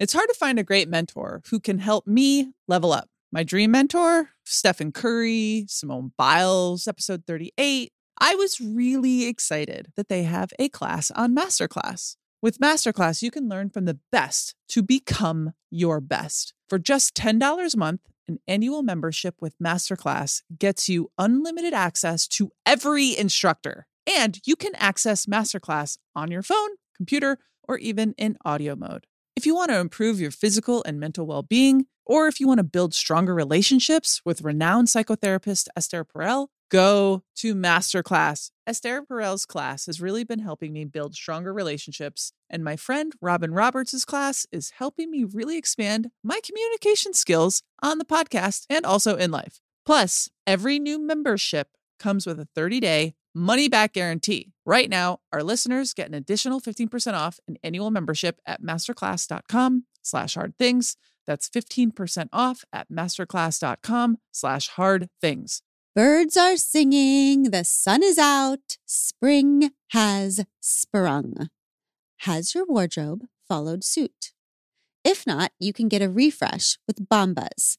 It's hard to find a great mentor who can help me level up. My dream mentor, Stephen Curry, Simone Biles, episode 38. I was really excited that they have a class on Masterclass. With Masterclass, you can learn from the best to become your best. For just $10 a month, an annual membership with Masterclass gets you unlimited access to every instructor. And you can access Masterclass on your phone, computer, or even in audio mode. If you want to improve your physical and mental well being, or if you want to build stronger relationships with renowned psychotherapist Esther Perel, go to Masterclass. Esther Perel's class has really been helping me build stronger relationships, and my friend Robin Roberts' class is helping me really expand my communication skills on the podcast and also in life. Plus, every new membership comes with a 30 day money back guarantee. Right now, our listeners get an additional 15% off an annual membership at masterclass.com slash hard things. That's 15% off at masterclass.com slash hard things. Birds are singing, the sun is out, spring has sprung. Has your wardrobe followed suit? If not, you can get a refresh with Bombas,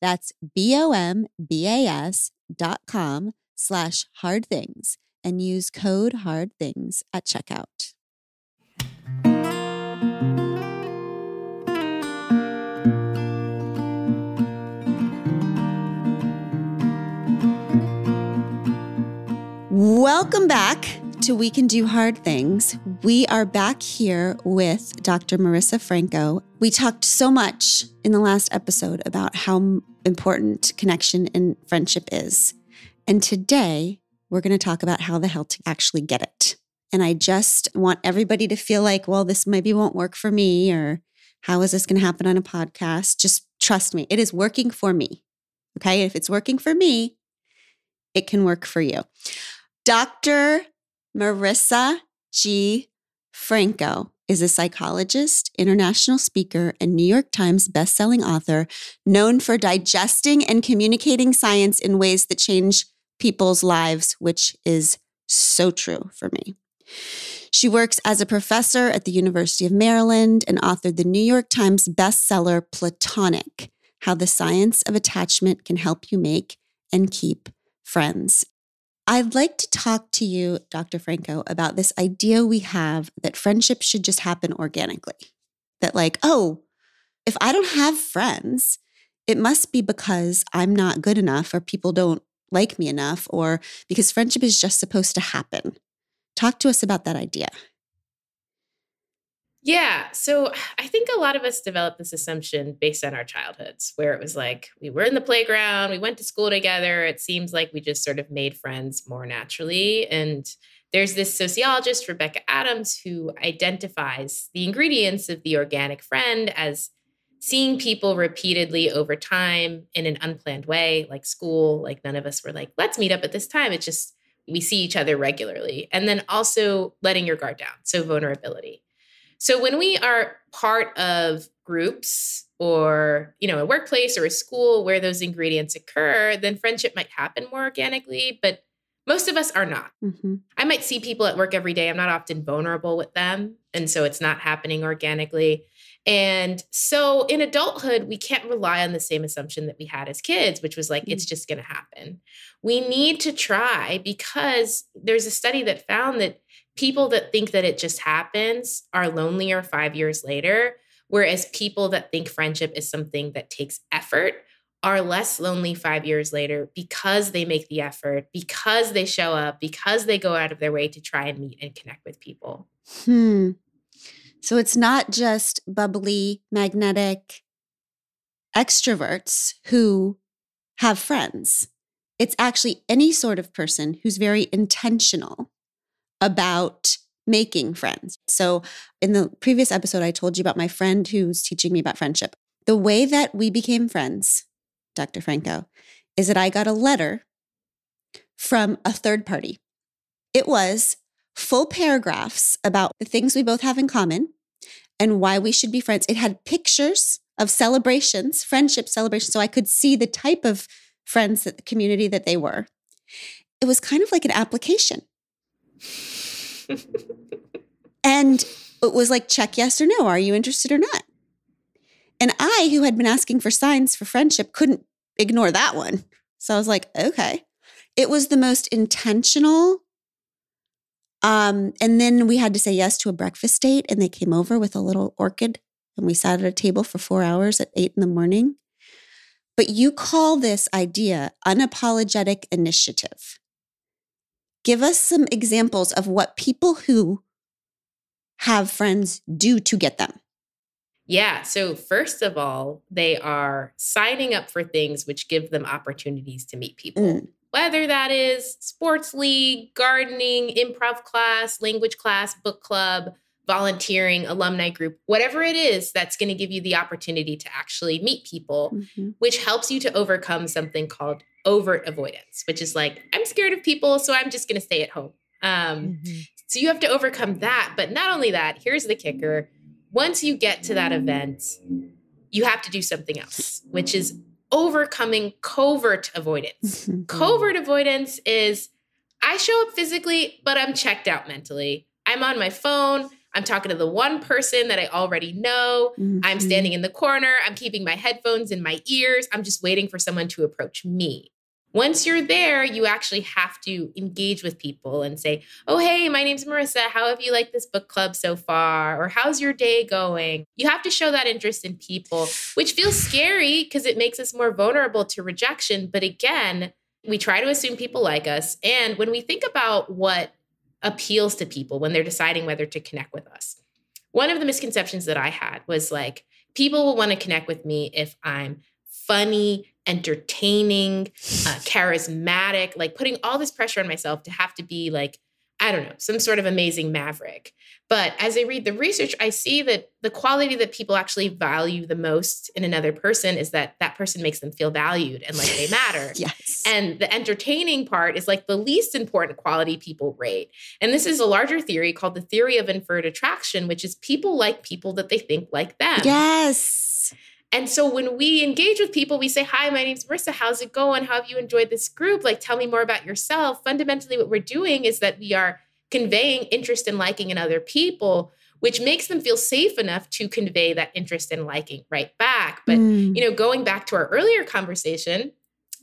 That's B-O-M-B-A-S dot com slash hard things and use code hard things at checkout. Welcome back to We Can Do Hard Things. We are back here with Dr. Marisa Franco. We talked so much in the last episode about how important connection and friendship is. And today, we're going to talk about how the hell to actually get it. And I just want everybody to feel like, well, this maybe won't work for me, or how is this going to happen on a podcast? Just trust me, it is working for me. Okay. If it's working for me, it can work for you. Dr. Marisa G. Franco is a psychologist, international speaker, and New York Times bestselling author known for digesting and communicating science in ways that change people's lives, which is so true for me. She works as a professor at the University of Maryland and authored the New York Times bestseller Platonic How the Science of Attachment Can Help You Make and Keep Friends. I'd like to talk to you, Dr. Franco, about this idea we have that friendship should just happen organically. That, like, oh, if I don't have friends, it must be because I'm not good enough or people don't like me enough or because friendship is just supposed to happen. Talk to us about that idea. Yeah. So I think a lot of us developed this assumption based on our childhoods, where it was like we were in the playground, we went to school together. It seems like we just sort of made friends more naturally. And there's this sociologist, Rebecca Adams, who identifies the ingredients of the organic friend as seeing people repeatedly over time in an unplanned way, like school. Like none of us were like, let's meet up at this time. It's just we see each other regularly. And then also letting your guard down. So vulnerability. So when we are part of groups or, you know, a workplace or a school where those ingredients occur, then friendship might happen more organically, but most of us are not. Mm-hmm. I might see people at work every day. I'm not often vulnerable with them. And so it's not happening organically. And so in adulthood, we can't rely on the same assumption that we had as kids, which was like, mm-hmm. it's just going to happen. We need to try because there's a study that found that people that think that it just happens are lonelier five years later, whereas people that think friendship is something that takes effort are less lonely five years later because they make the effort, because they show up, because they go out of their way to try and meet and connect with people. Hmm. So it's not just bubbly, magnetic extroverts who have friends. It's actually any sort of person who's very intentional about making friends. So, in the previous episode, I told you about my friend who's teaching me about friendship. The way that we became friends, Dr. Franco, is that I got a letter from a third party. It was full paragraphs about the things we both have in common and why we should be friends. It had pictures of celebrations, friendship celebrations, so I could see the type of friends that the community that they were. It was kind of like an application. And it was like, check yes or no. Are you interested or not? And I, who had been asking for signs for friendship, couldn't ignore that one. So I was like, okay. It was the most intentional. Um, and then we had to say yes to a breakfast date, and they came over with a little orchid, and we sat at a table for four hours at eight in the morning. But you call this idea unapologetic initiative. Give us some examples of what people who have friends do to get them. Yeah. So, first of all, they are signing up for things which give them opportunities to meet people, mm. whether that is sports league, gardening, improv class, language class, book club, volunteering, alumni group, whatever it is that's going to give you the opportunity to actually meet people, mm-hmm. which helps you to overcome something called overt avoidance, which is like, I'm scared of people, so I'm just going to stay at home. Um, mm-hmm. So, you have to overcome that. But not only that, here's the kicker once you get to that event, you have to do something else, which is overcoming covert avoidance. Mm-hmm. Covert avoidance is I show up physically, but I'm checked out mentally. I'm on my phone. I'm talking to the one person that I already know. Mm-hmm. I'm standing in the corner. I'm keeping my headphones in my ears. I'm just waiting for someone to approach me. Once you're there, you actually have to engage with people and say, Oh, hey, my name's Marisa. How have you liked this book club so far? Or how's your day going? You have to show that interest in people, which feels scary because it makes us more vulnerable to rejection. But again, we try to assume people like us. And when we think about what appeals to people when they're deciding whether to connect with us, one of the misconceptions that I had was like, people will want to connect with me if I'm funny, entertaining, uh, charismatic, like putting all this pressure on myself to have to be like, I don't know, some sort of amazing maverick. But as I read the research, I see that the quality that people actually value the most in another person is that that person makes them feel valued and like they matter. yes. And the entertaining part is like the least important quality people rate. And this is a larger theory called the theory of inferred attraction, which is people like people that they think like them. Yes. And so when we engage with people, we say, Hi, my name's Marisa. How's it going? How have you enjoyed this group? Like, tell me more about yourself. Fundamentally, what we're doing is that we are conveying interest and liking in other people, which makes them feel safe enough to convey that interest and liking right back. But, mm. you know, going back to our earlier conversation,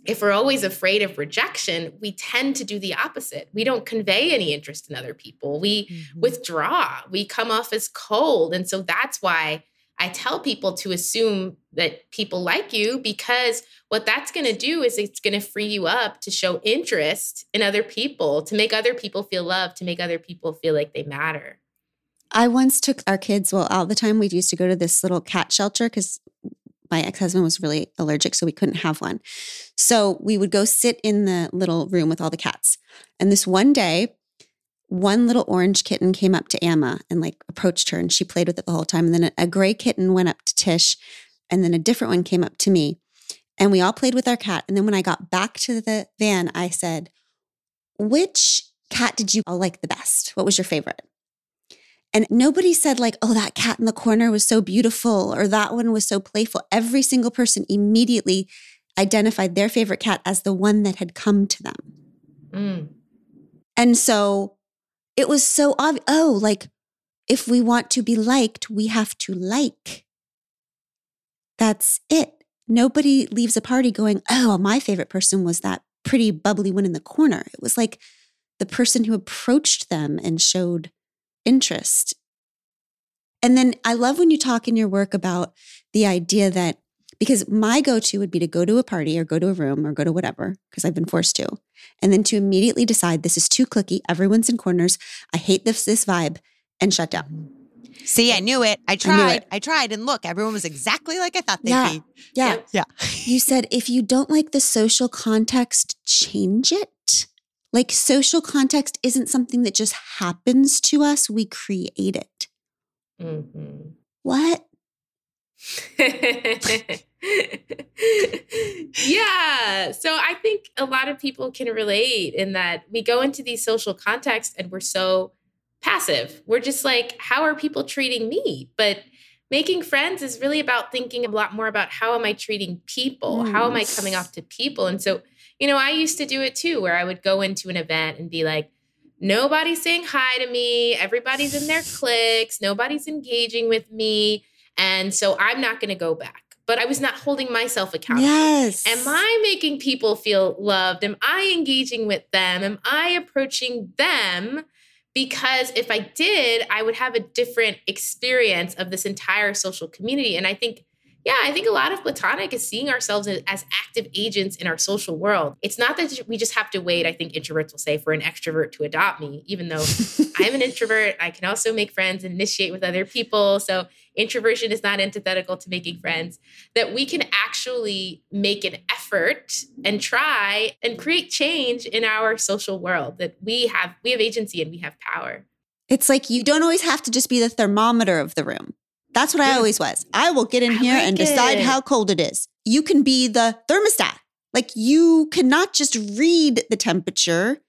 if we're always afraid of rejection, we tend to do the opposite. We don't convey any interest in other people. We mm-hmm. withdraw. We come off as cold. And so that's why I tell people to assume that people like you because what that's going to do is it's going to free you up to show interest in other people, to make other people feel loved, to make other people feel like they matter. I once took our kids, well, all the time we used to go to this little cat shelter because my ex husband was really allergic, so we couldn't have one. So we would go sit in the little room with all the cats. And this one day, one little orange kitten came up to Emma and like approached her and she played with it the whole time. And then a, a gray kitten went up to Tish and then a different one came up to me and we all played with our cat. And then when I got back to the van, I said, which cat did you all like the best? What was your favorite? And nobody said, like, oh, that cat in the corner was so beautiful or that one was so playful. Every single person immediately identified their favorite cat as the one that had come to them. Mm. And so it was so obvious. Oh, like if we want to be liked, we have to like. That's it. Nobody leaves a party going, oh, my favorite person was that pretty bubbly one in the corner. It was like the person who approached them and showed interest. And then I love when you talk in your work about the idea that because my go to would be to go to a party or go to a room or go to whatever, because I've been forced to, and then to immediately decide this is too cliquey, everyone's in corners, I hate this, this vibe, and shut down. See, I knew it. I tried. I, it. I, tried. And look, everyone was exactly like I thought they'd yeah. be. Yeah. Yeah. you said if you don't like the social context, change it. Like social context isn't something that just happens to us, we create it. Mm-hmm. What? yeah. So I think a lot of people can relate in that we go into these social contexts and we're so passive. We're just like, how are people treating me? But making friends is really about thinking a lot more about how am I treating people? Mm. How am I coming off to people? And so, you know, I used to do it too, where I would go into an event and be like, nobody's saying hi to me. Everybody's in their cliques. Nobody's engaging with me. And so I'm not going to go back. But I was not holding myself accountable. Yes. Am I making people feel loved? Am I engaging with them? Am I approaching them? Because if I did, I would have a different experience of this entire social community. And I think yeah, I think a lot of platonic is seeing ourselves as active agents in our social world. It's not that we just have to wait, I think introverts will say, for an extrovert to adopt me, even though I'm an introvert. I can also make friends and initiate with other people. So introversion is not antithetical to making friends. That we can actually make an effort and try and create change in our social world. That we have we have agency and we have power. It's like you don't always have to just be the thermometer of the room. That's what I always was. I will get in I here like and decide it. how cold it is. You can be the thermostat. Like you cannot just read the temperature.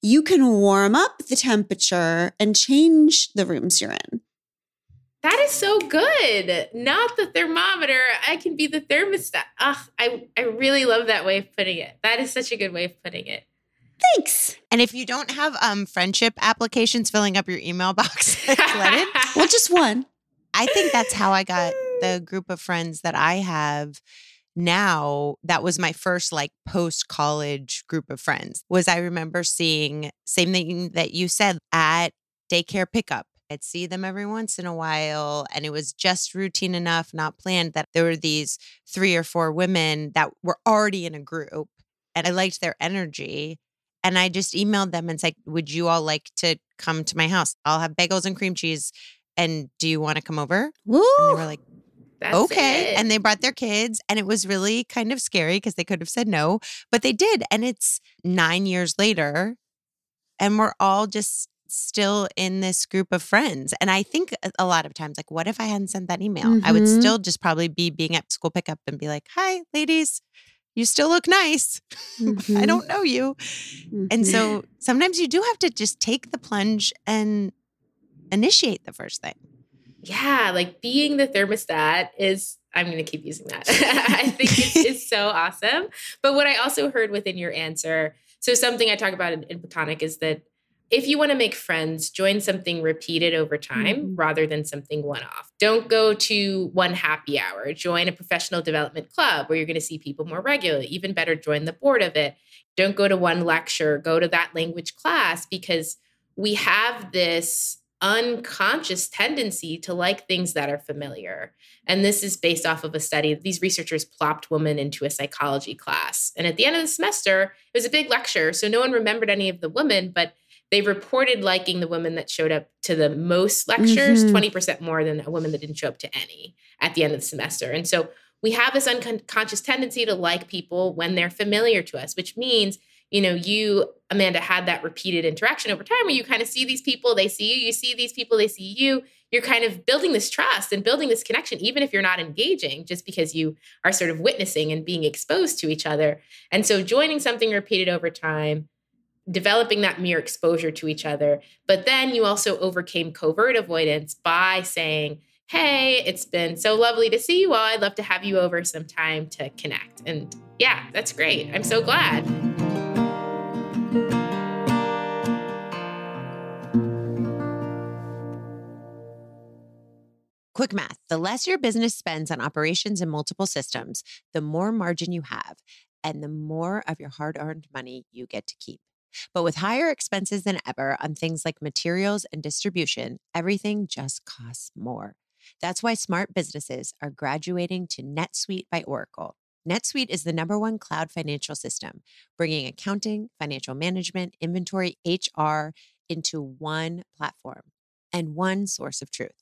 You can warm up the temperature and change the rooms you're in. That is so good. Not the thermometer. I can be the thermostat. Ugh, I, I really love that way of putting it. That is such a good way of putting it. Thanks. And if you don't have um friendship applications filling up your email box, well, just one. I think that's how I got the group of friends that I have now that was my first like post college group of friends was i remember seeing same thing that you said at daycare pickup i'd see them every once in a while and it was just routine enough not planned that there were these three or four women that were already in a group and i liked their energy and i just emailed them and said would you all like to come to my house i'll have bagels and cream cheese and do you want to come over? Woo! And they were like, That's okay. It. And they brought their kids, and it was really kind of scary because they could have said no, but they did. And it's nine years later, and we're all just still in this group of friends. And I think a lot of times, like, what if I hadn't sent that email? Mm-hmm. I would mm-hmm. still just probably be being at school pickup and be like, hi, ladies. You still look nice. Mm-hmm. I don't know you. Mm-hmm. And so sometimes you do have to just take the plunge and initiate the first thing. Yeah, like being the thermostat is I'm going to keep using that. I think it's, it's, so awesome. But what I also heard within your answer, so something I talk about in, in Platonic is that if you want to make friends, join something repeated over time mm-hmm. rather than something one off. Don't go to one happy hour. Join a professional development club where you're going to see people more regularly. Even better, join the board of it. Don't go to one lecture, go to that language class because we have this unconscious tendency to like things that are familiar. And this is based off of a study. These researchers plopped women into a psychology class. And at the end of the semester, it was a big lecture. So no one remembered any of the women, but they reported liking the women that showed up to the most lectures mm-hmm. 20% more than a woman that didn't show up to any at the end of the semester. And so we have this unconscious tendency to like people when they're familiar to us, which means you know, you, Amanda, had that repeated interaction over time where you kind of see these people, they see you, you see these people, they see you. You're kind of building this trust and building this connection, even if you're not engaging, just because you are sort of witnessing and being exposed to each other. And so joining something repeated over time, developing that mere exposure to each other. But then you also overcame covert avoidance by saying, Hey, it's been so lovely to see you all. I'd love to have you over sometime to connect. And yeah, that's great. I'm so glad. Quick math the less your business spends on operations in multiple systems, the more margin you have, and the more of your hard earned money you get to keep. But with higher expenses than ever on things like materials and distribution, everything just costs more. That's why smart businesses are graduating to NetSuite by Oracle. NetSuite is the number one cloud financial system, bringing accounting, financial management, inventory, HR into one platform and one source of truth.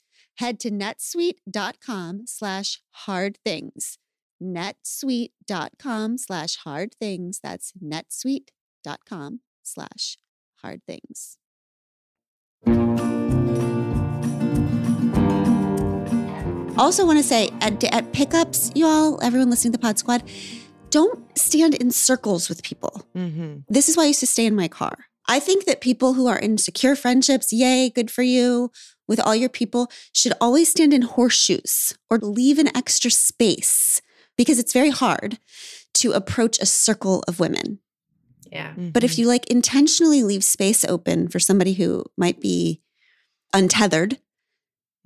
Head to netsuite.com slash hard things. netsuite.com slash hard things. That's netsuite.com slash hard things. Also, want to say at, at pickups, you all, everyone listening to the Pod Squad, don't stand in circles with people. Mm-hmm. This is why I used to stay in my car. I think that people who are in secure friendships, yay, good for you, with all your people, should always stand in horseshoes or leave an extra space because it's very hard to approach a circle of women. Yeah. But if you like intentionally leave space open for somebody who might be untethered,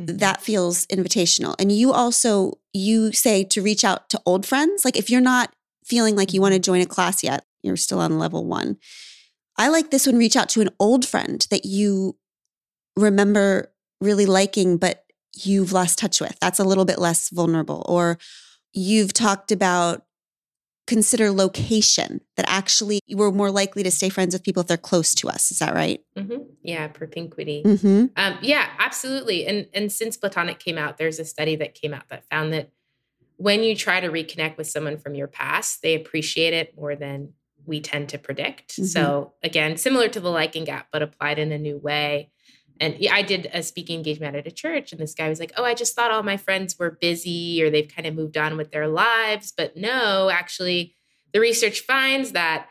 Mhm. that feels invitational. And you also you say to reach out to old friends. Like if you're not feeling like you want to join a class yet, you're still on level 1. I like this one reach out to an old friend that you remember really liking but you've lost touch with. That's a little bit less vulnerable or you've talked about consider location that actually we're more likely to stay friends with people if they're close to us. Is that right? hmm Yeah. Propinquity. Mm-hmm. Um, yeah, absolutely. And and since Platonic came out, there's a study that came out that found that when you try to reconnect with someone from your past, they appreciate it more than we tend to predict. Mhm. So again, similar to the liking gap, but applied in a new way. And I did a speaking engagement at a church, and this guy was like, "Oh, I just thought all my friends were busy or they've kind of moved on with their lives, but no, actually, the research finds that."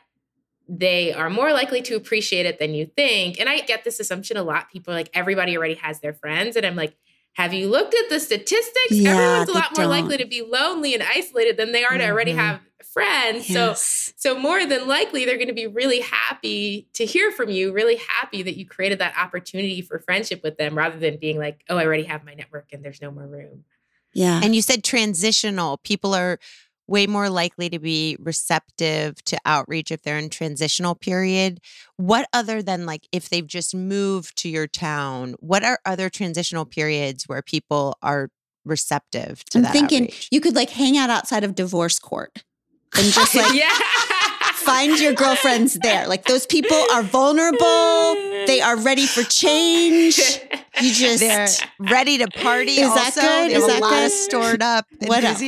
they are more likely to appreciate it than you think. And I get this assumption a lot. People are like, everybody already has their friends. And I'm like, have you looked at the statistics? Yeah, Everyone's a lot more likely don't. to be lonely and isolated than they are to already Mhm. have friends. So so more than likely they're going to be really happy to hear from you, really happy that you created that opportunity for friendship with them rather than being like, "Oh, I already have my network and there's no more room." yeah. And you said transitional. People are way more likely to be receptive to outreach if they're in transitional period. What other than like if they've just moved to your town, what are other transitional periods where people are receptive to I'm that thinking outreach? you could like hang out outside of divorce court and just like yeah. find your girlfriends there. Like those people are vulnerable. They are ready for change. You just They're ready to party. Is that also. good? They Is that a lot good? of stored up What else?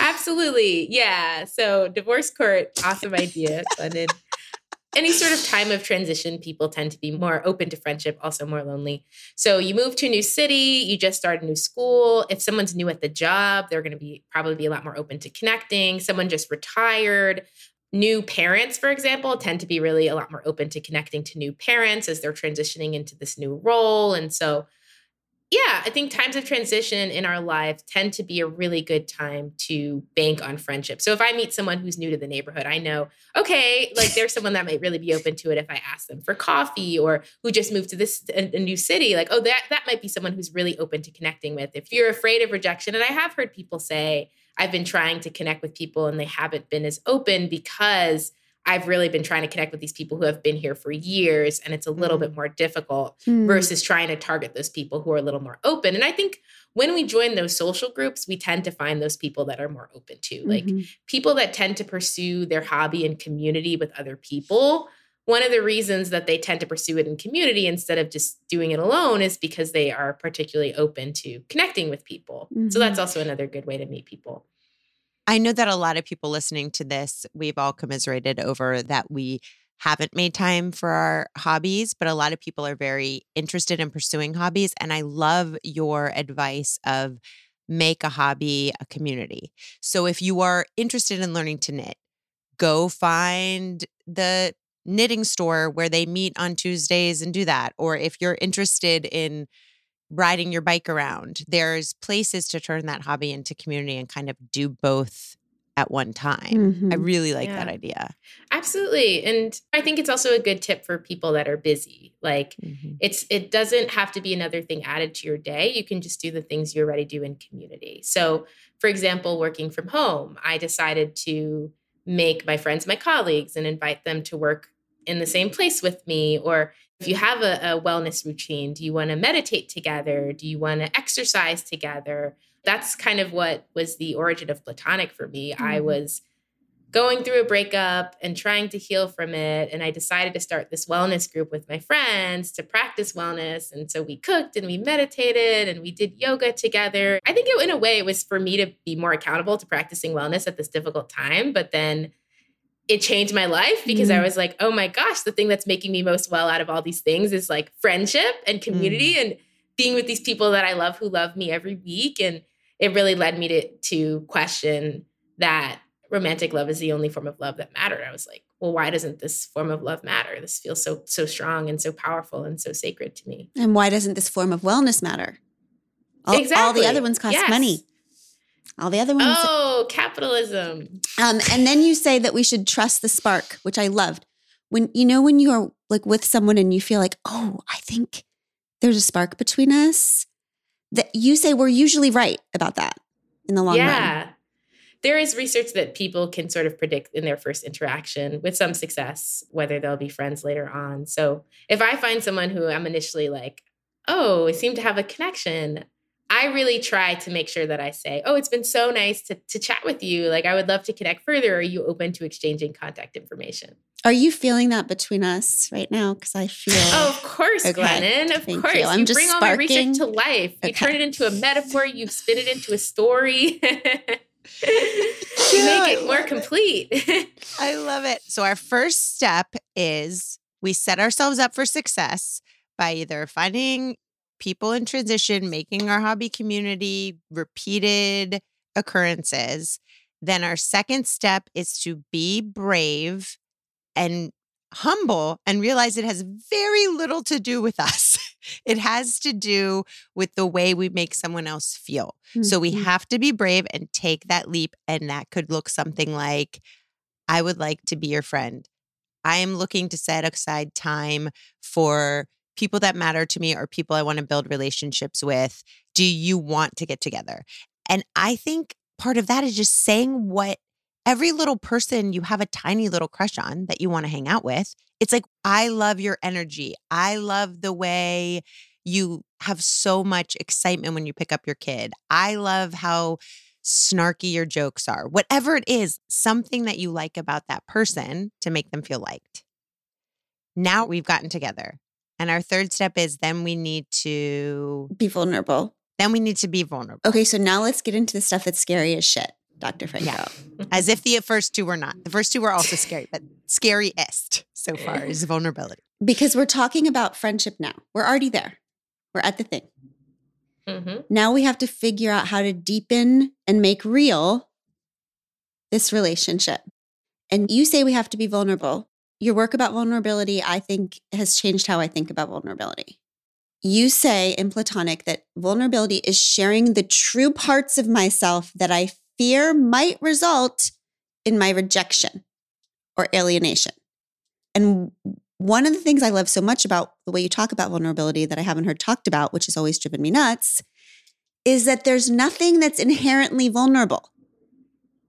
Absolutely. Yeah. So divorce court, awesome idea. Any sort of time of transition, people tend to be more open to friendship, also more lonely. So you move to a new city, you just start a new school. If someone's new at the job, they're going to be probably be a lot more open to connecting. Someone just retired. New parents, for example, tend to be really a lot more open to connecting to new parents as they're transitioning into this new role. And so yeah, I think times of transition in our life tend to be a really good time to bank on friendship. So if I meet someone who's new to the neighborhood, I know, okay, like there's someone that might really be open to it if I ask them for coffee or who just moved to this a, a new city, like, oh, that that might be someone who's really open to connecting with. If you're afraid of rejection, and I have heard people say, I've been trying to connect with people and they haven't been as open because I've really been trying to connect with these people who have been here for years and it's a little bit more difficult Hmm. versus trying to target those people who are a little more open. And I think when we join those social groups, we tend to find those people that are more open to, like Mhm. people that tend to pursue their hobby and community with other people. One of the reasons that they tend to pursue it in community instead of just doing it alone is because they are particularly open to connecting with people. So Mhm. that's also another good way to meet people. I know that a lot of people listening to this, we've all commiserated over that we haven't made time for our hobbies, but a lot of people are very interested in pursuing hobbies. And I love your advice of make a hobby a community. So if you are interested in learning to knit, go find the knitting store where they meet on Tuesdays and do that. Or if you're interested in riding your bike around. There's places to turn that hobby into community and kind of do both at one time. Mhm. I really like that idea. Absolutely. And I think it's also a good tip for people that are busy. Like Mhm. it's it doesn't have to be another thing added to your day you can just do the things you already do in community so for example working from home i decided to make my friends my colleagues and invite them to work in the same place with me or if you have a, a wellness routine do you want to meditate together do you want to exercise together That's kind of what was the origin of platonic for me. Mm-hmm. I was going through a breakup and trying to heal from it. And I decided to start this wellness group with my friends to practice wellness. And so we cooked and we meditated and we did yoga together. I think it, in a way, it was for me to be more accountable to practicing wellness at this difficult time. But then it changed my life because I Mm. was like, oh my gosh, the thing that's making me most well out of all these things is like friendship and community and being with these people that I love who love me every week. And it really led me to to question that romantic love is the only form of love that mattered. I was like, well, why doesn't this form of love matter? This feels so so strong and so powerful and so sacred to me. And why doesn't this form of wellness matter? All, all the other ones cost Yes. money. All the other ones. Oh, capitalism. Um, and then you say that we should trust the spark, which I loved. When you know when you are like with someone and you feel like, oh, I think there's a spark between us. That you say we're usually right about that in the long run. yeah. There is research that people can sort of predict in their first interaction with some success whether they'll be friends later on. So if I find someone who I'm initially like, oh, we seem to have a connection, I really try to make sure that I say, oh, it's been so nice to, to chat with you. Like, I would love to connect further. Are you open to exchanging contact information? Are you feeling that between us right now? Because I feel. Oh, of course, Okay, Glennon. Of thank course. you. I'm just bring all my research sparking. to life. You Okay. turn it into a metaphor, you spin it into a story. you make it more complete. I love it. So, our first step is we set ourselves up for success by either finding people in transition, making our hobby community repeated occurrences. Then, our second step is to be brave and humble and realize it has very little to do with us. it has to do with the way we make someone else feel. So we Mhm. have to be brave and take that leap. And that could look something like I would like to be your friend. I am looking to set aside time for people that matter to me or people I want to build relationships with. Do you want to get together? And I think part of that is just saying what every little person you have a tiny little crush on that you want to hang out with. It's like, I love your energy. I love the way you have so much excitement when you pick up your kid. I love how snarky your jokes are. Whatever it is, something that you like about that person to make them feel liked. Now we've gotten together. And our third step is then we need to Be vulnerable. then we need to be vulnerable. Okay, so now let's get into the stuff that's scary as shit, Dr. Franco. Yeah. As if the first two were not. The first two were also scary, but scariest so far is vulnerability. Because we're talking about friendship now. We're already there. We're at the thing. hmm Now we have to figure out how to deepen and make real this relationship. And you say we have to be vulnerable. Your work about vulnerability, I think, has changed how I think about vulnerability. You say in Platonic that vulnerability is sharing the true parts of myself that I fear might result in my rejection or alienation. And one of the things I love so much about the way you talk about vulnerability that I haven't heard talked about, which has always driven me nuts, is that there's nothing that's inherently vulnerable.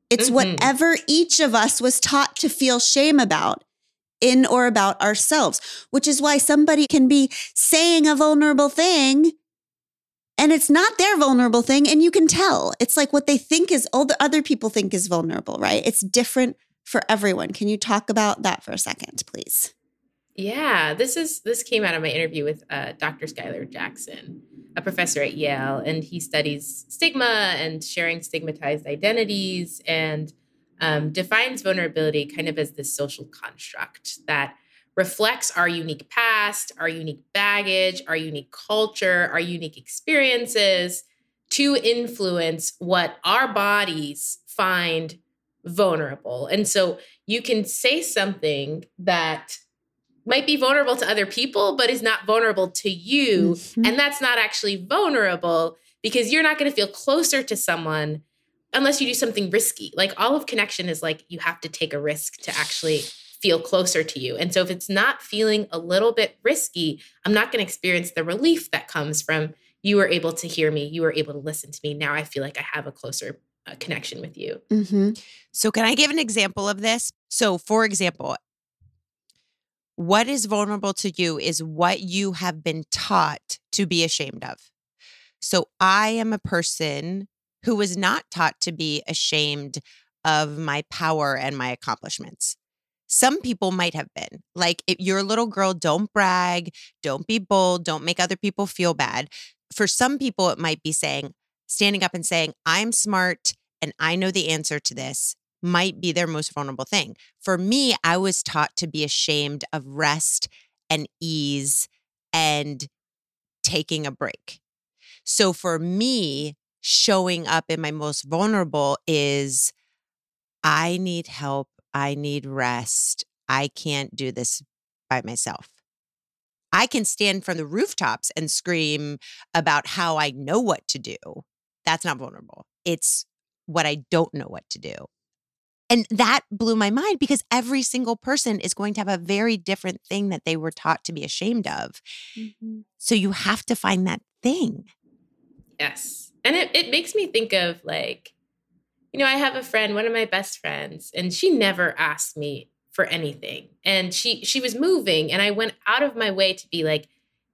It's Mhm. whatever each of us was taught to feel shame about in or about ourselves, which is why somebody can be saying a vulnerable thing and it's not their vulnerable thing and you can tell. It's like what they think is all the other people think is vulnerable, right? It's different for everyone. Can you talk about that for a second, please? Yeah, this is this came out of my interview with uh, Dr. Skyler Jackson, a professor at Yale, and he studies stigma and sharing stigmatized identities, and um, defines vulnerability kind of as this social construct that reflects our unique past, our unique baggage, our unique culture, our unique experiences to influence what our bodies find vulnerable. And so you can say something that might be vulnerable to other people, but is not vulnerable to you. Mhm. And that's not actually vulnerable because you're not going to feel closer to someone unless you do something risky. Like all of connection is like you have to take a risk to actually feel closer to you. And so if it's not feeling a little bit risky, I'm not going to experience the relief that comes from you were able to hear me, you were able to listen to me. Now I feel like I have a closer uh, connection with you. Mhm. So, can I give an example of this? So, for example, what is vulnerable to you is what you have been taught to be ashamed of. So, I am a person who was not taught to be ashamed of my power and my accomplishments. Some people might have been. Like, if you're a little girl, don't brag, don't be bold, don't make other people feel bad. For some people, it might be saying, standing up and saying, I'm smart and I know the answer to this might be their most vulnerable thing. For me, I was taught to be ashamed of rest and ease and taking a break. So for me, showing up in my most vulnerable is I need help. I need rest. I can't do this by myself. I can stand from the rooftops and scream about how I know what to do. That's not vulnerable. It's what I don't know what to do. And that blew my mind because every single person is going to have a very different thing that they were taught to be ashamed of. Mm-hmm. So you have to find that thing. Yes. And it, it makes me think of like, you know, I have a friend, one of my best friends, and she never asked me for anything. And she she was moving and I went out of my way to be like,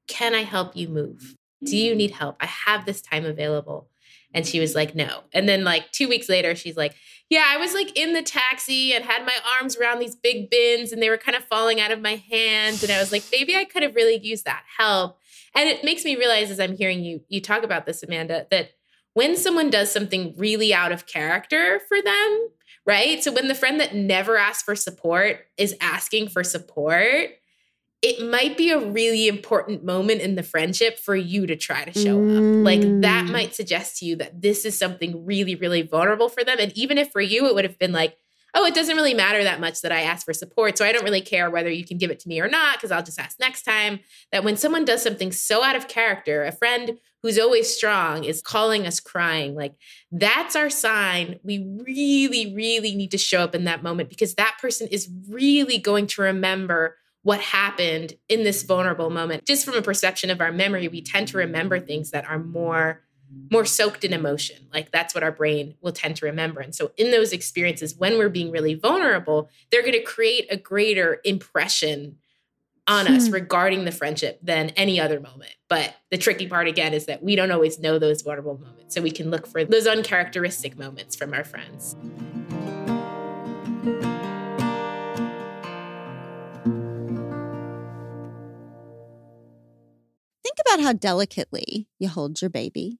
"Can I help you move? Do you need help? I have this time available." And she was like, no. And then like two weeks later, she's like, yeah, I was like in the taxi and had my arms around these big bins and they were kind of falling out of my hands. And I was like, maybe I could have really used that help. And it makes me realize as I'm hearing you you talk about this, Amanda, that when someone does something really out of character for them, right? So when the friend that never asked for support is asking for support, it might be a really important moment in the friendship for you to try to show mm. up. Like that mm. might suggest to you that this is something really, really vulnerable for them. And even if for you, it would have been like, oh, it doesn't really matter that much that I ask for support. So I don't really care whether you can give it to me or not, because I'll just ask next time. That when someone does something so out of character, a friend who's always strong is calling us crying, like that's our sign. We really, really need to show up in that moment because that person is really going to remember what happened in this vulnerable moment. Just from a perception of our memory, we tend to remember things that are more more soaked in emotion. Like that's what our brain will tend to remember. And so in those experiences when we're being really vulnerable, they're going to create a greater impression on hmm. us regarding the friendship than any other moment. But the tricky part again is that we don't always know those vulnerable moments. So we can look for those uncharacteristic moments from our friends. Think about how delicately you hold your baby,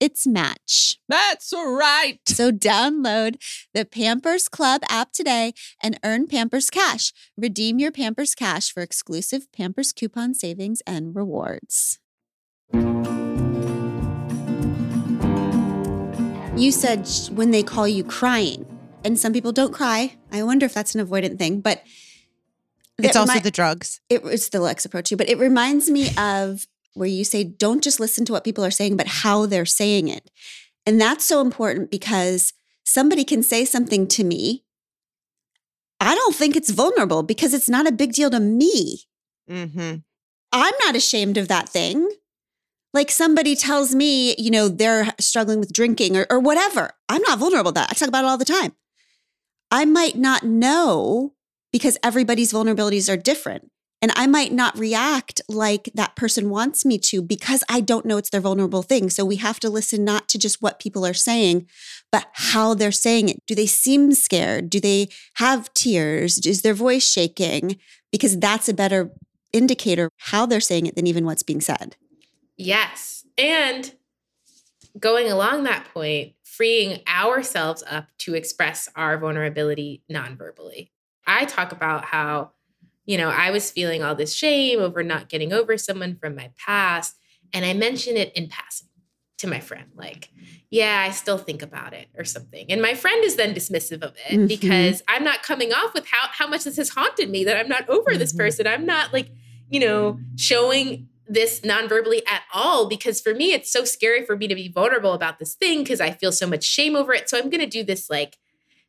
its match. That's right. So download the Pampers Club app today and earn Pampers Cash. Redeem your Pampers Cash for exclusive Pampers coupon savings and rewards. You said when they call you crying, and some people don't cry. I wonder if that's an avoidant thing, but it's also remi- the drugs. It, it's the Lexapro too, but it reminds me of where you say, don't just listen to what people are saying, but how they're saying it. And that's so important because somebody can say something to me. I don't think it's vulnerable because it's not a big deal to me. Mm-hmm. I'm not ashamed of that thing. Like somebody tells me, you know, they're struggling with drinking or, or whatever. I'm not vulnerable to that. I talk about it all the time. I might not know because everybody's vulnerabilities are different. And I might not react like that person wants me to because I don't know it's their vulnerable thing. So we have to listen not to just what people are saying, but how they're saying it. Do they seem scared? Do they have tears? Is their voice shaking? Because that's a better indicator how they're saying it than even what's being said. Yes. And going along that point, freeing ourselves up to express our vulnerability non-verbally. I talk about how you know, I was feeling all this shame over not getting over someone from my past. And I mentioned it in passing to my friend, like, yeah, I still think about it or something. And my friend is then dismissive of it mm-hmm. because I'm not coming off with how, how much this has haunted me that I'm not over mm-hmm. this person. I'm not like, you know, showing this non-verbally at all because for me it's so scary for me to be vulnerable about this thing because I feel so much shame over it. So I'm going to do this like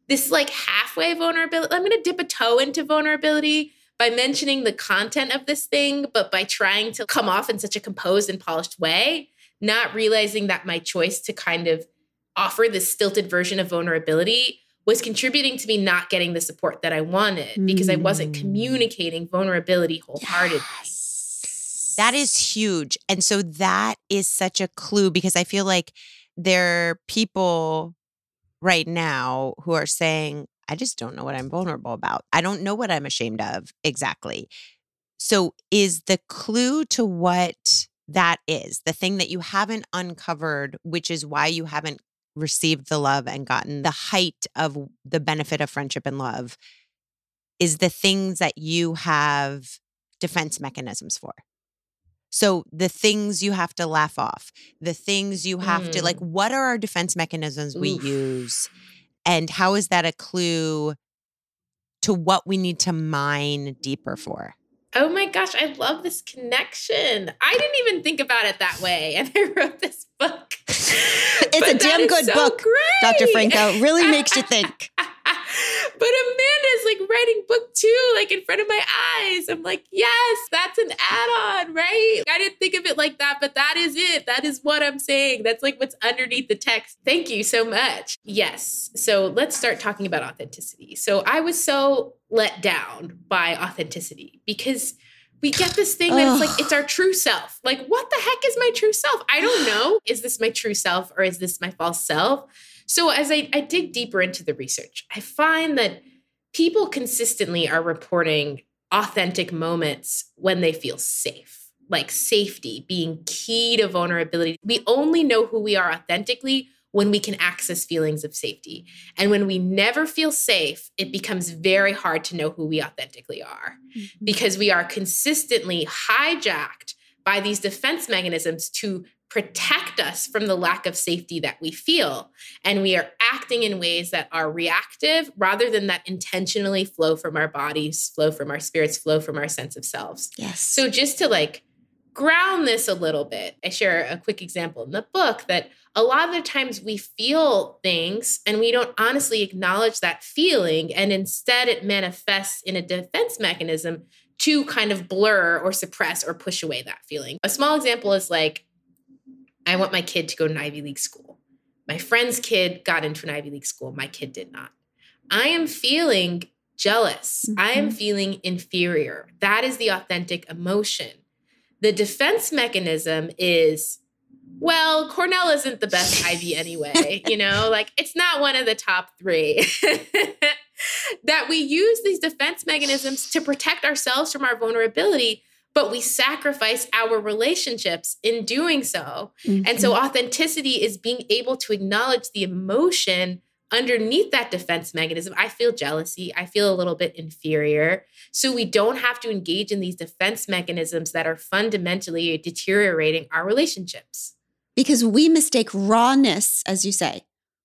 this like halfway vulnerability. I'm going to dip a toe into vulnerability by mentioning the content of this thing, but by trying to come off in such a composed and polished way, not realizing that my choice to kind of offer this stilted version of vulnerability was contributing to me not getting the support that I wanted because I wasn't mm. communicating vulnerability wholeheartedly. Yes. That is huge. And so that is such a clue because I feel like there are people right now who are saying, I just don't know what I'm vulnerable about. I don't know what I'm ashamed of exactly. So, is the clue to what that is, the thing that you haven't uncovered, which is why you haven't received the love and gotten the height of the benefit of friendship and love, is the things that you have defense mechanisms for. So the things you have to laugh off, the things you have mm. to like, mm. what are our defense mechanisms Oof. we use? And how is that a clue to what we need to mine deeper for? Oh my gosh, I love this connection. I didn't even think about it that way. And I wrote this book. it's but a damn good so book, great. Dr. Franco. Really makes you think. But Amanda's like writing book two, like in front of my eyes. I'm like, yes, that's an add on, right? I didn't think of it like that, but that is it. That is what I'm saying. That's like what's underneath the text. Thank you so much. Yes. So let's start talking about authenticity. So I was so let down by authenticity because we get this thing that it's like it's our true self. Like, what the heck is my true self? I don't know. Is this my true self or is this my false self? So as I, I dig deeper into the research, I find that people consistently are reporting authentic moments when they feel safe, like safety being key to vulnerability. We only know who we are authentically when we can access feelings of safety. And when we never feel safe, it becomes very hard to know who we authentically are mm-hmm. because we are consistently hijacked by these defense mechanisms to protect us from the lack of safety that we feel. And we are acting in ways that are reactive rather than that intentionally flow from our bodies, flow from our spirits, flow from our sense of selves. Yes. So just to like ground this a little bit, I share a quick example in the book that a lot of the times we feel things and we don't honestly acknowledge that feeling. And instead, it manifests in a defense mechanism to kind of blur or suppress or push away that feeling. A small example is like, I want my kid to go to an Ivy League school. My friend's kid got into an Ivy League school. My kid did not. I am feeling jealous. Mm-hmm. I am mm-hmm. feeling inferior. That is the authentic emotion. The defense mechanism is, well, Cornell isn't the best Ivy anyway. you know, like it's not one of the top three. that we use these defense mechanisms to protect ourselves from our vulnerability but we sacrifice our relationships in doing so. Mm-hmm. And so mm-hmm. authenticity is being able to acknowledge the emotion underneath that defense mechanism. I feel jealousy, I feel a little bit inferior. So we don't have to engage in these defense mechanisms that are fundamentally deteriorating our relationships. Because we mistake rawness, as you say,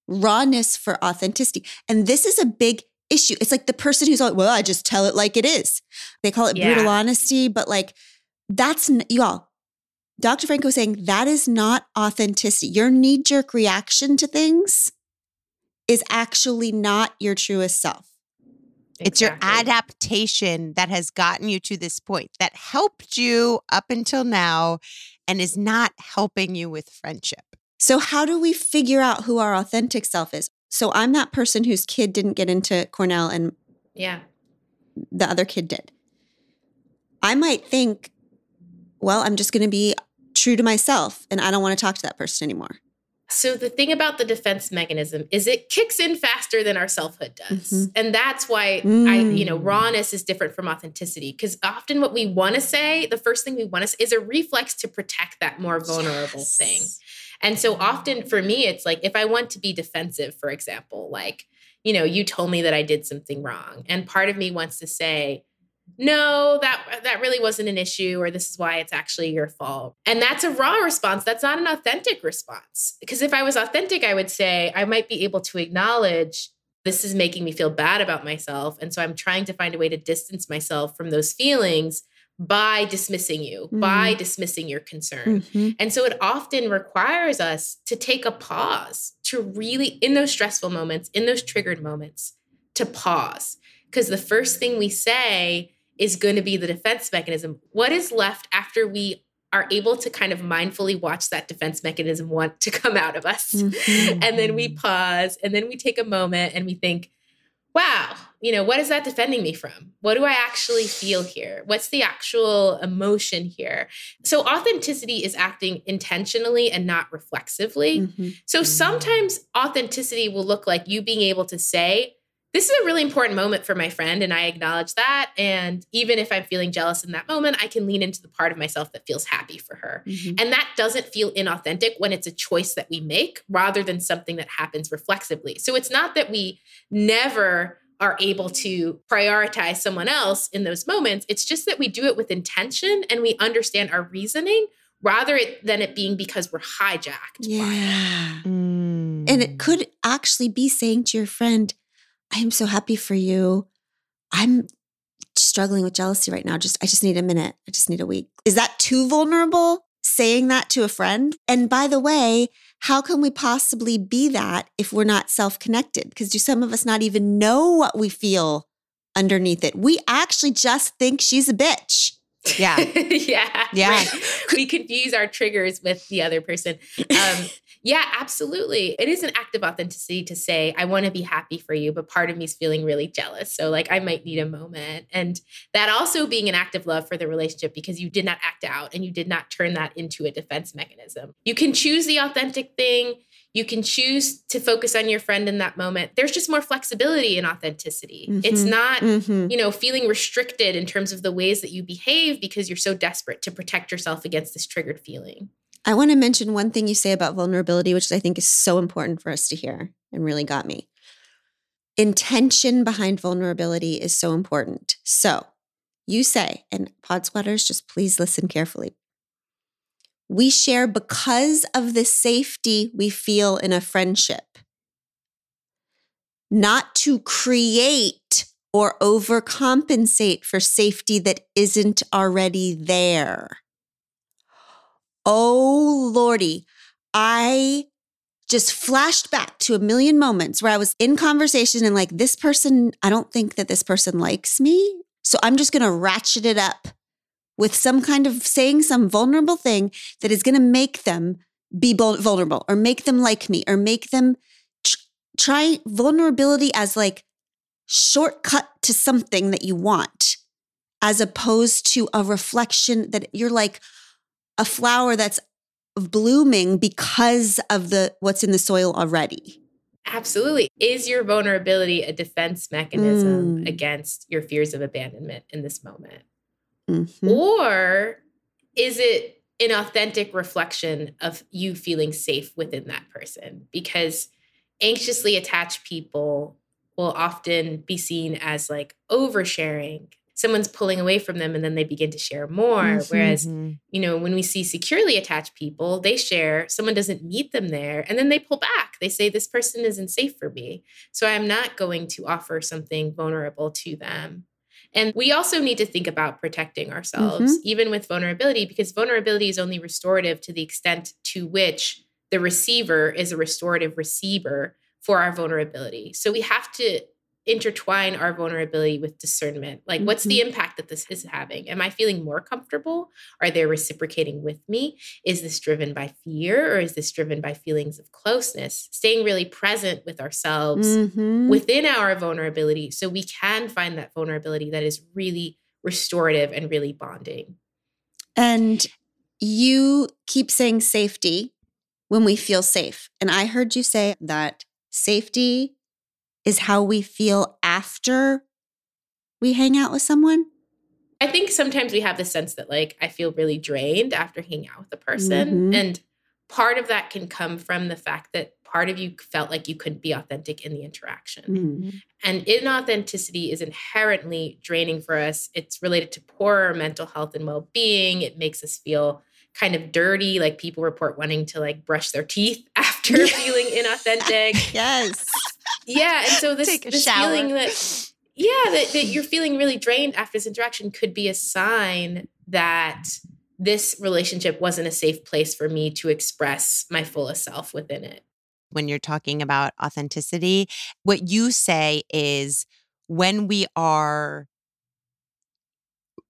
rawness for authenticity. And this is a big issue. It's like the person who's like, well, I just tell it like it is. They call it yeah. brutal honesty, but like that's you all. Dr. Franco saying that is not authenticity. Your knee jerk reaction to things is actually not your truest self. Exactly. It's your adaptation that has gotten you to this point that helped you up until now and is not helping you with friendship. So, how do we figure out who our authentic self is? So I'm that person whose kid didn't get into Cornell and yeah. The other kid did. I might think, well, I'm just going to be true to myself and I don't want to talk to that person anymore. So the thing about the defense mechanism is it kicks in faster than our selfhood does. Mm-hmm. And that's why mm. I, you know, mm. rawness is different from authenticity because often what we want to say, the first thing we want to say is a reflex to protect that more vulnerable yes. thing. And so often for me, it's like if I want to be defensive, for example, like, you know, you told me that I did something wrong. And part of me wants to say, no, that that really wasn't an issue, or this is why it's actually your fault. And that's a raw response. That's not an authentic response. Because if I was authentic, I would say I might be able to acknowledge this is making me feel bad about myself. And so I'm trying to find a way to distance myself from those feelings by dismissing you, mm-hmm. by dismissing your concern. Mm-hmm. And so it often requires us to take a pause, to really, in those stressful moments, in those triggered moments, to pause. Because the first thing we say is going to be the defense mechanism. What is left after we are able to kind of mindfully watch that defense mechanism want to come out of us. Mm-hmm. And then we pause and then we take a moment and we think, wow, you know, what is that defending me from? What do I actually feel here? What's the actual emotion here? So authenticity is acting intentionally and not reflexively. Mm-hmm. So sometimes authenticity will look like you being able to say, this is a really important moment for my friend and i acknowledge that. And even if i'm feeling jealous in that moment i can lean into the part of myself that feels happy for her. Mm-hmm. and that doesn't feel inauthentic when it's a choice that we make rather than something that happens reflexively. So it's not that we never are able to prioritize someone else in those moments. It's just that we do it with intention and we understand our reasoning rather than it being because we're hijacked yeah. Mm. and it could actually be saying to your friend I am so happy for you. I'm struggling with jealousy right now. Just I just need a minute. I just need a week. Is that too vulnerable saying that to a friend? And by the way, how can we possibly be that if we're not self-connected? Because do some of us not even know what we feel underneath it? We actually just think she's a bitch. Yeah. yeah. Yeah. We confuse our triggers with the other person. Um, yeah, absolutely. It is an act of authenticity to say, I want to be happy for you, but part of me is feeling really jealous. So, like, I might need a moment. And that also being an act of love for the relationship because you did not act out and you did not turn that into a defense mechanism. You can choose the authentic thing. You can choose to focus on your friend in that moment. There's just more flexibility and authenticity. Mm-hmm. It's not, mm-hmm. you know, feeling restricted in terms of the ways that you behave because you're so desperate to protect yourself against this triggered feeling. I want to mention one thing you say about vulnerability, which I think is so important for us to hear and really got me. Intention behind vulnerability is so important. So you say, and pod squatters, just please listen carefully. We share because of the safety we feel in a friendship, not to create or overcompensate for safety that isn't already there. Oh, Lordy, I just flashed back to a million moments where I was in conversation and like, this person, I don't think that this person likes me. So I'm just going to ratchet it up with some kind of saying some vulnerable thing that is going to make them be vulnerable or make them like me or make them tr- try vulnerability as like shortcut to something that you want as opposed to a reflection that you're like, a flower that's blooming because of the what's in the soil already. Absolutely. Is your vulnerability a defense mechanism mm. against your fears of abandonment in this moment? Mm-hmm. Or is it an authentic reflection of you feeling safe within that person? Because anxiously attached people will often be seen as like oversharing someone's pulling away from them and then they begin to share more. Mm-hmm. Whereas, you know, when we see securely attached people, they share, someone doesn't meet them there, and then they pull back. They say, This person isn't safe for me. So I'm not going to offer something vulnerable to them. And we also need to think about protecting ourselves, mm-hmm. even with vulnerability, because vulnerability is only restorative to the extent to which the receiver is a restorative receiver for our vulnerability. So we have to intertwine our vulnerability with discernment. Like, what's the mm-hmm. impact that this is having? Am I feeling more comfortable? Are they reciprocating with me? Is this driven by fear or is this driven by feelings of closeness? Staying really present with ourselves mm-hmm. within our vulnerability so we can find that vulnerability that is really restorative and really bonding. And you keep saying safety when we feel safe. And I heard you say that safety is how we feel after we hang out with someone? I think sometimes we have the sense that like I feel really drained after hanging out with a person. Mm-hmm. And part of that can come from the fact that part of you felt like you couldn't be authentic in the interaction. Mm. And inauthenticity is inherently draining for us. It's related to poorer mental health and well being. It makes us feel kind of dirty, like people report wanting to like brush their teeth after feeling inauthentic. Yes. Yeah. And so this, Take a this shower. feeling that, yeah, that, that you're feeling really drained after this interaction could be a sign that this relationship wasn't a safe place for me to express my fullest self within it. when you're talking about authenticity, what you say is when we are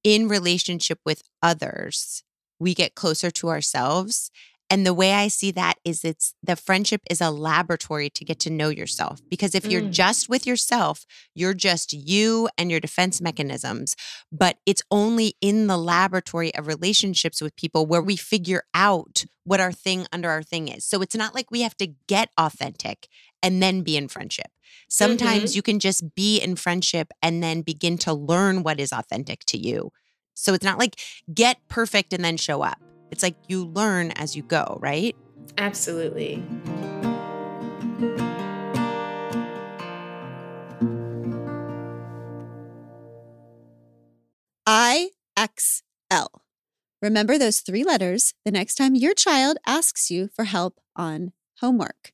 in relationship with others, we get closer to ourselves. And the way I see that is it's the friendship is a laboratory to get to know yourself. Because if you're Mm. just with yourself, you're just you and your defense mechanisms. But it's only in the laboratory of relationships with people where we figure out what our thing under our thing is. So it's not like we have to get authentic and then be in friendship. Sometimes you can just be in friendship and then begin to learn what is authentic to you. So it's not like get perfect and then show up. It's like you learn as you go, right? Absolutely. IXL. Remember those three letters the next time your child asks you for help on homework.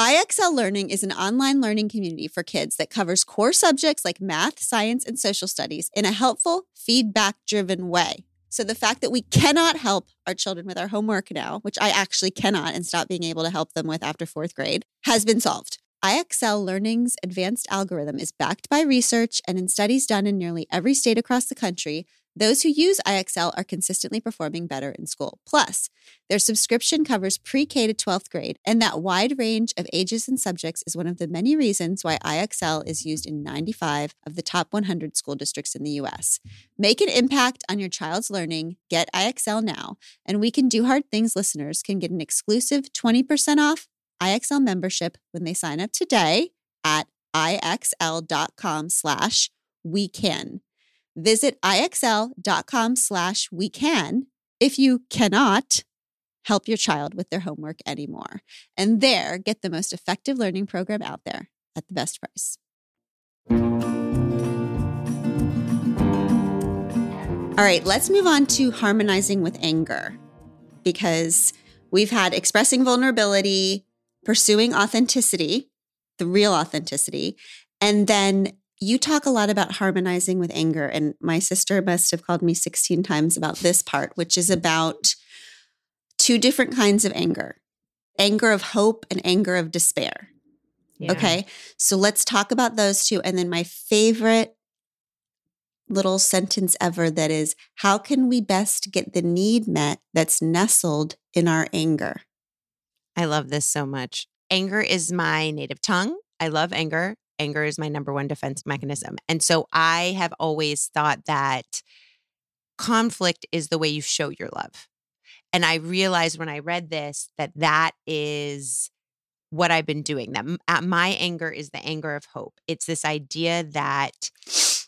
IXL Learning is an online learning community for kids that covers core subjects like math, science, and social studies in a helpful, feedback driven way. So, the fact that we cannot help our children with our homework now, which I actually cannot and stop being able to help them with after fourth grade, has been solved. IXL Learning's advanced algorithm is backed by research and in studies done in nearly every state across the country. Those who use IXL are consistently performing better in school. Plus, their subscription covers pre K to 12th grade, and that wide range of ages and subjects is one of the many reasons why IXL is used in 95 of the top 100 school districts in the US. Make an impact on your child's learning. Get IXL now. And We Can Do Hard Things listeners can get an exclusive 20% off IXL membership when they sign up today at IXL.com slash we can. Visit IXL.com slash we can if you cannot help your child with their homework anymore. And there, get the most effective learning program out there at the best price. All right, let's move on to harmonizing with anger because we've had expressing vulnerability, pursuing authenticity, the real authenticity, and then you talk a lot about harmonizing with anger. And my sister must have called me 16 times about this part, which is about two different kinds of anger anger of hope and anger of despair. Yeah. Okay. So let's talk about those two. And then my favorite little sentence ever that is how can we best get the need met that's nestled in our anger? I love this so much. Anger is my native tongue. I love anger. Anger is my number one defense mechanism. And so I have always thought that conflict is the way you show your love. And I realized when I read this that that is what I've been doing. That uh, my anger is the anger of hope. It's this idea that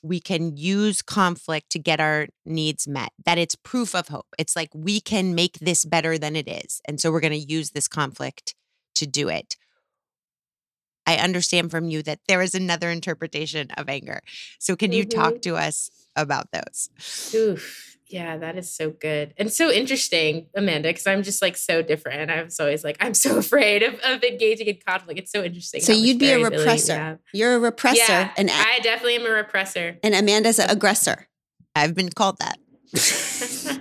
we can use conflict to get our needs met, that it's proof of hope. It's like we can make this better than it is. And so we're going to use this conflict to do it. I understand from you that there is another interpretation of anger. So can you talk Mhm. to us about those? Oof. Yeah, that is so good and so interesting, Amanda, because I'm just like so different. I was always like, I'm so afraid of, of engaging in conflict. It's so interesting. So you'd be a repressor. You're a repressor, Yeah, and I definitely am a repressor. and Amanda's an aggressor. I've been called that.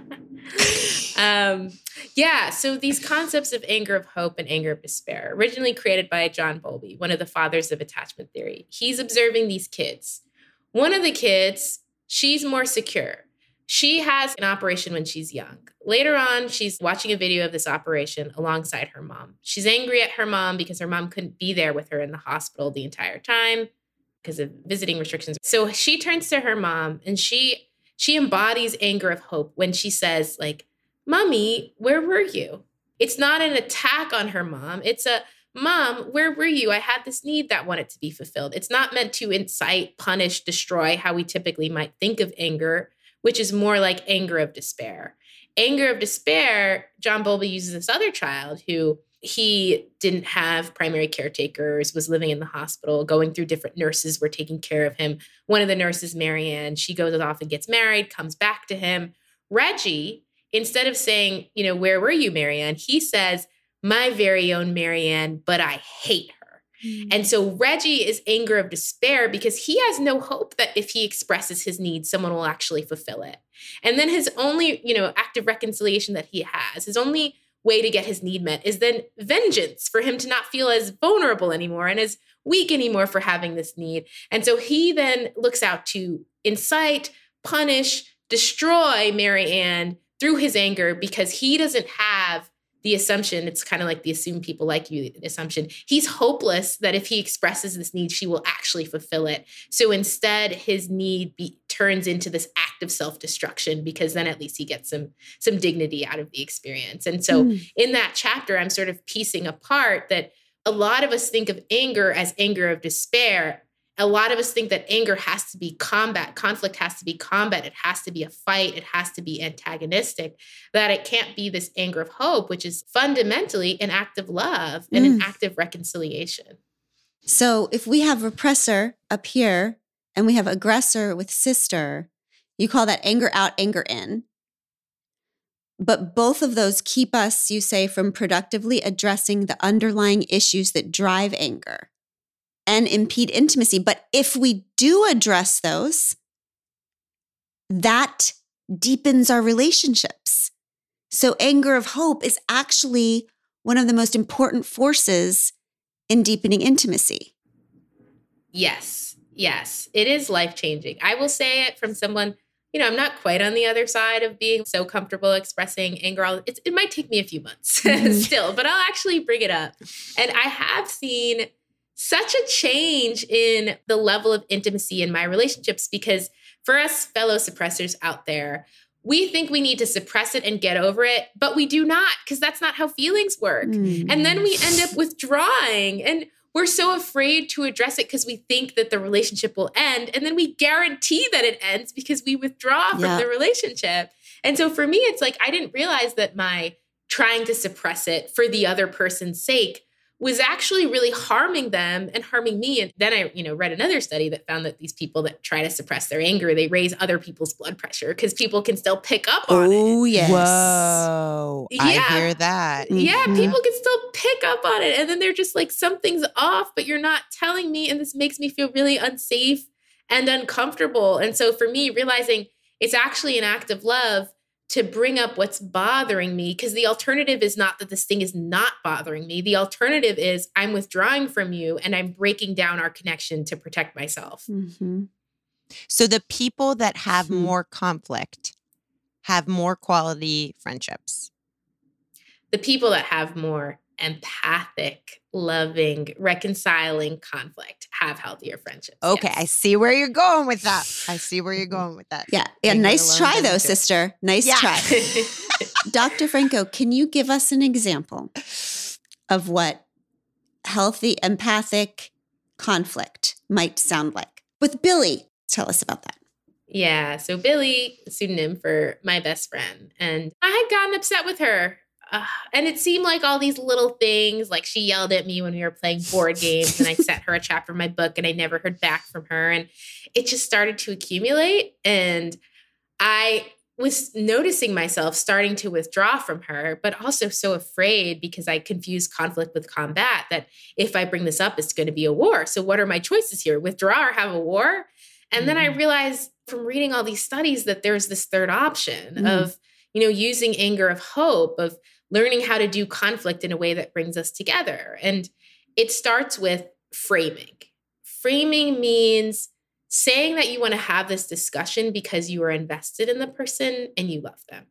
um, yeah, so these concepts of anger of hope and anger of despair, originally created by John Bowlby, one of the fathers of attachment theory. He's observing these kids. One of the kids, she's more secure. She has an operation when she's young. Later on, she's watching a video of this operation alongside her mom. She's angry at her mom because her mom couldn't be there with her in the hospital the entire time because of visiting restrictions. So she turns to her mom and she she embodies anger of hope when she says like, "Mommy, where were you?" It's not an attack on her mom. It's a Mom, where were you? I had this need that wanted to be fulfilled. It's not meant to incite, punish, destroy how we typically might think of anger, which is more like anger of despair. anger of despair, John Bowlby uses this other child who he didn't have primary caretakers, was living in the hospital, going through different nurses were taking care of him. One of the nurses, Marianne, she goes off and gets married, comes back to him. Reggie, instead of saying, you know, where were you, Marianne? He says, my very own Marianne, but I hate her. Mm. And so Reggie is anger of despair because he has no hope that if he expresses his needs, someone will actually fulfill it. And then his only, you know, act of reconciliation that he has, his only way to get his need met is then vengeance for him to not feel as vulnerable anymore and as weak anymore for having this need. And so he then looks out to incite, punish, destroy Marianne through his anger because he doesn't have the assumption it's kind of like the assume people like you assumption. He's hopeless that if he expresses this need she will actually fulfill it. So instead his need be, turns into this act of self-destruction because then at least he gets some some dignity out of the experience. And so mm. in that chapter i'm sort of piecing apart that a lot of us think of anger as anger of despair a lot of us think that anger has to be combat, conflict has to be combat, it has to be a fight, it has to be antagonistic, that it can't be this anger of hope, which is fundamentally an act of love and mm. an act of reconciliation. So if we have repressor up here and we have aggressor with sister, you call that anger out, anger in. But both of those keep us, you say, from productively addressing the underlying issues that drive anger and impede intimacy. But if we do address those, that deepens our relationships. So, anger of hope is actually one of the most important forces in deepening intimacy. Yes, yes, it is life changing. I will say it from someone, you know, I'm not quite on the other side of being so comfortable expressing anger. It's, it might take me a few months mm-hmm. still, but I'll actually bring it up. And I have seen such a change in the level of intimacy in my relationships because for us fellow suppressors out there, we think we need to suppress it and get over it, but we do not because that's not how feelings work. Mm. And then we end up withdrawing and we're so afraid to address it because we think that the relationship will end. And then we guarantee that it ends because we withdraw from yeah. the relationship. And so for me, it's like I didn't realize that my trying to suppress it for the other person's sake was actually really harming them and harming me. And then I, you know, read another study that found that these people that try to suppress their anger, they raise other people's blood pressure because people can still pick up on it. Oh yes. Whoa. Yeah. I hear that. Yeah, mm-hmm. people can still pick up on it. And then they're just like, something's off, but you're not telling me. And this makes me feel really unsafe and uncomfortable. And so for me, realizing it's actually an act of love to bring up what's bothering me because the alternative is not that this thing is not bothering me. The alternative is I'm withdrawing from you and I'm breaking down our connection to protect myself. Mm-hmm. So the people that have mm-hmm. more conflict have more quality friendships. The people that have more empathic, loving, reconciling conflict have healthier friendships. Okay, yes. I see where you're going with that. I see where you're going with that. Yeah. Yeah, nice try though, sister. Nice yeah. try. Dr. Franco, can you give us an example of what healthy empathic conflict might sound like? With Billy, tell us about that. Yeah, so Billy, pseudonym for my best friend, and I had gotten upset with her uh, and it seemed like all these little things, like she yelled at me when we were playing board games, and I sent her a chapter of my book, and I never heard back from her. And it just started to accumulate. And I was noticing myself starting to withdraw from her, but also so afraid because I confuse conflict with combat that if I bring this up, it's going to be a war. So, what are my choices here? Withdraw or have a war? And mm then I mm. realized from reading all these studies that there's this third option mm of, you know, using anger of hope, of learning how to do conflict in a way that brings us together. And it starts with framing. Framing means saying that you want to have this discussion because you are invested in the person and you love them.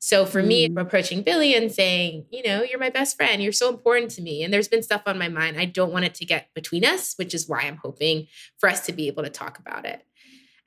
So for mm. me, I'm approaching Billy and saying, you know, you're my best friend. You're so important to me. And there's been stuff on my mind. I don't want it to get between us, which is why I'm hoping for us to be able to talk about it.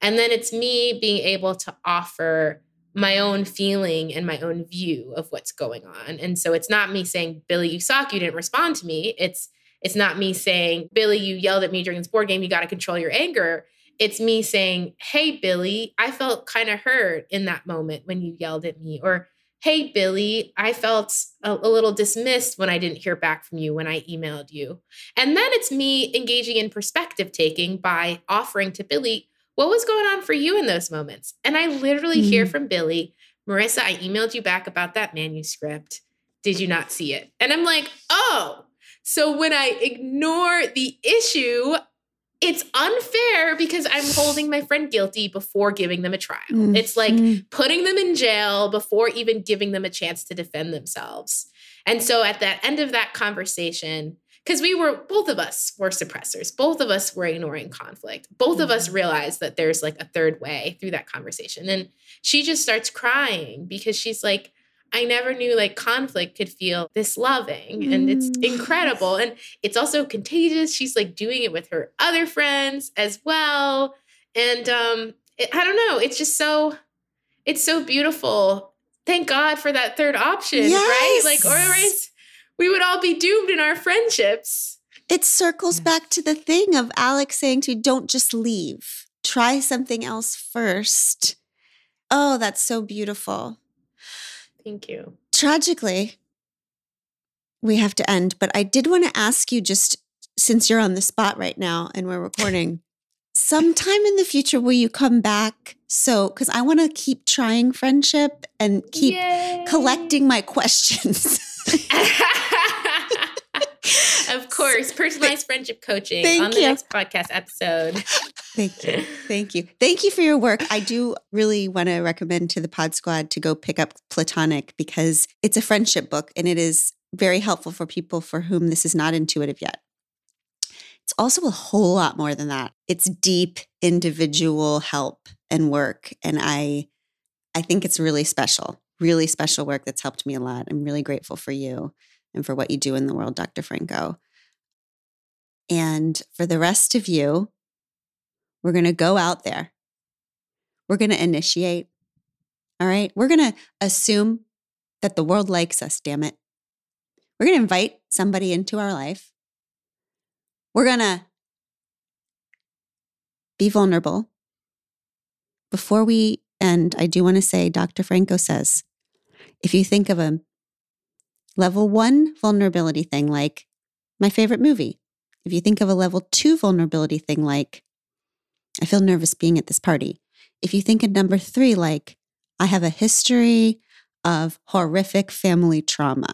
And then it's me being able to offer my own feeling and my own view of what's going on. And so it's not me saying, Billy, you suck, you didn't respond to me. It's it's not me saying, Billy, you yelled at me during this board game, you got to control your anger. It's me saying, Hey, Billy, I felt kind of hurt in that moment when you yelled at me. Or, Hey, Billy, I felt a, a, little dismissed when I didn't hear back from you when I emailed you. And then it's me engaging in perspective taking by offering to Billy, what was going on for you in those moments? And I literally mm. hear from Billy, Marisa, I emailed you back about that manuscript. Did you not see it? And I'm like, oh, so when I ignore the issue, it's unfair because I'm holding my friend guilty before giving them a trial. Mm-hmm. It's like putting them in jail before even giving them a chance to defend themselves. And so at that end of that conversation, because we were both of us were suppressors, both of us were ignoring conflict, both mm-hmm. of us mm-hmm. realized that there's like a third way through that conversation. And she just starts crying because she's like, I never knew like conflict could feel this loving and it's mm. incredible. And it's also contagious. She's like doing it with her other friends as well. And um, it, I don't know, it's just so, it's so beautiful. Thank God for that third option, yes. right? Like, or else we would all be doomed in our friendships. It circles back to the thing of Alex saying to you, don't just leave, try something else first. Oh, that's so beautiful. Thank you. Tragically, we have to end, but I did want to ask you just since you're on the spot right now and we're recording, sometime in the future, will you come back? So, because I want to keep trying friendship and keep Yay. collecting my questions. of course, personalized friendship coaching Thank on the you. next podcast episode. Thank you. Thank you. Thank you for your work. I do really want to recommend to the Pod Squad to go pick up Platonic because it's a friendship book and it is very helpful for people for whom this is not intuitive yet. It's also a whole lot more than that. It's deep individual help and work and I I think it's really special. Really special work that's helped me a lot. I'm really grateful for you and for what you do in the world, Dr. Franco. And for the rest of you, we're going to go out there. We're going to initiate. All right. We're going to assume that the world likes us, damn it. We're going to invite somebody into our life. We're going to be vulnerable. Before we end, I do want to say Dr. Franco says if you think of a level one vulnerability thing like my favorite movie, if you think of a level two vulnerability thing like I feel nervous being at this party. If you think of number three, like, I have a history of horrific family trauma,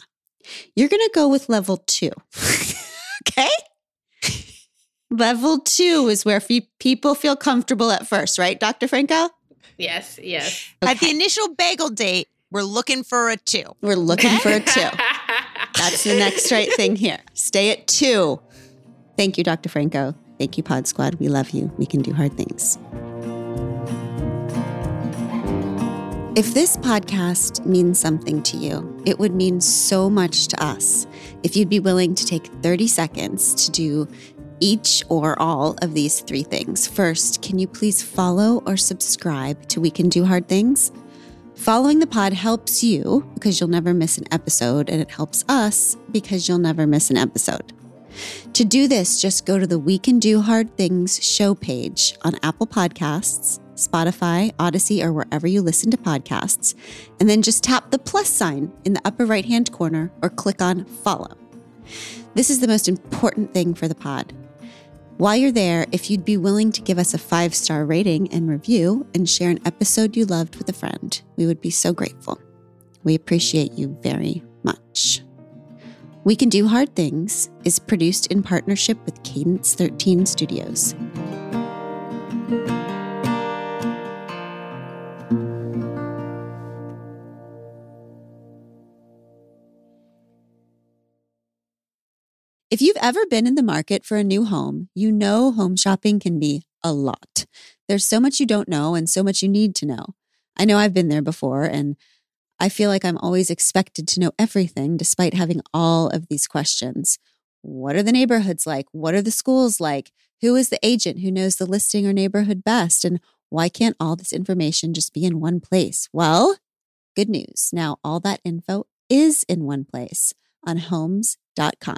you're going to go with level two. okay? level two is where people feel comfortable at first, right, Dr. Franco? Yes, yes. Okay. At the initial bagel date, we're looking for a two. We're looking for a two. That's the next right thing here. Stay at two. Thank you, Dr. Franco. Thank you, Pod Squad. We love you. We can do hard things. If this podcast means something to you, it would mean so much to us if you'd be willing to take 30 seconds to do each or all of these three things. First, can you please follow or subscribe to We Can Do Hard Things? Following the pod helps you because you'll never miss an episode, and it helps us because you'll never miss an episode. To do this, just go to the We Can Do Hard Things show page on Apple Podcasts, Spotify, Audacy, or wherever you listen to podcasts, and then just tap the plus sign in the upper right hand corner or click on follow. This is the most important thing for the pod. While you're there, if you'd be willing to give us a five star rating and review and share an episode you loved with a friend, we would be so grateful. We appreciate you very much. We Can Do Hard Things is produced in partnership with Cadence 13 Studios. If you've ever been in the market for a new home, you know home shopping can be a lot. There's so much you don't know and so much you need to know. I know I've been there before and I feel like I'm always expected to know everything despite having all of these questions. What are the neighborhoods like? What are the schools like? Who is the agent who knows the listing or neighborhood best? And why can't all this information just be in one place? Well, good news. Now all that info is in one place on homes.com.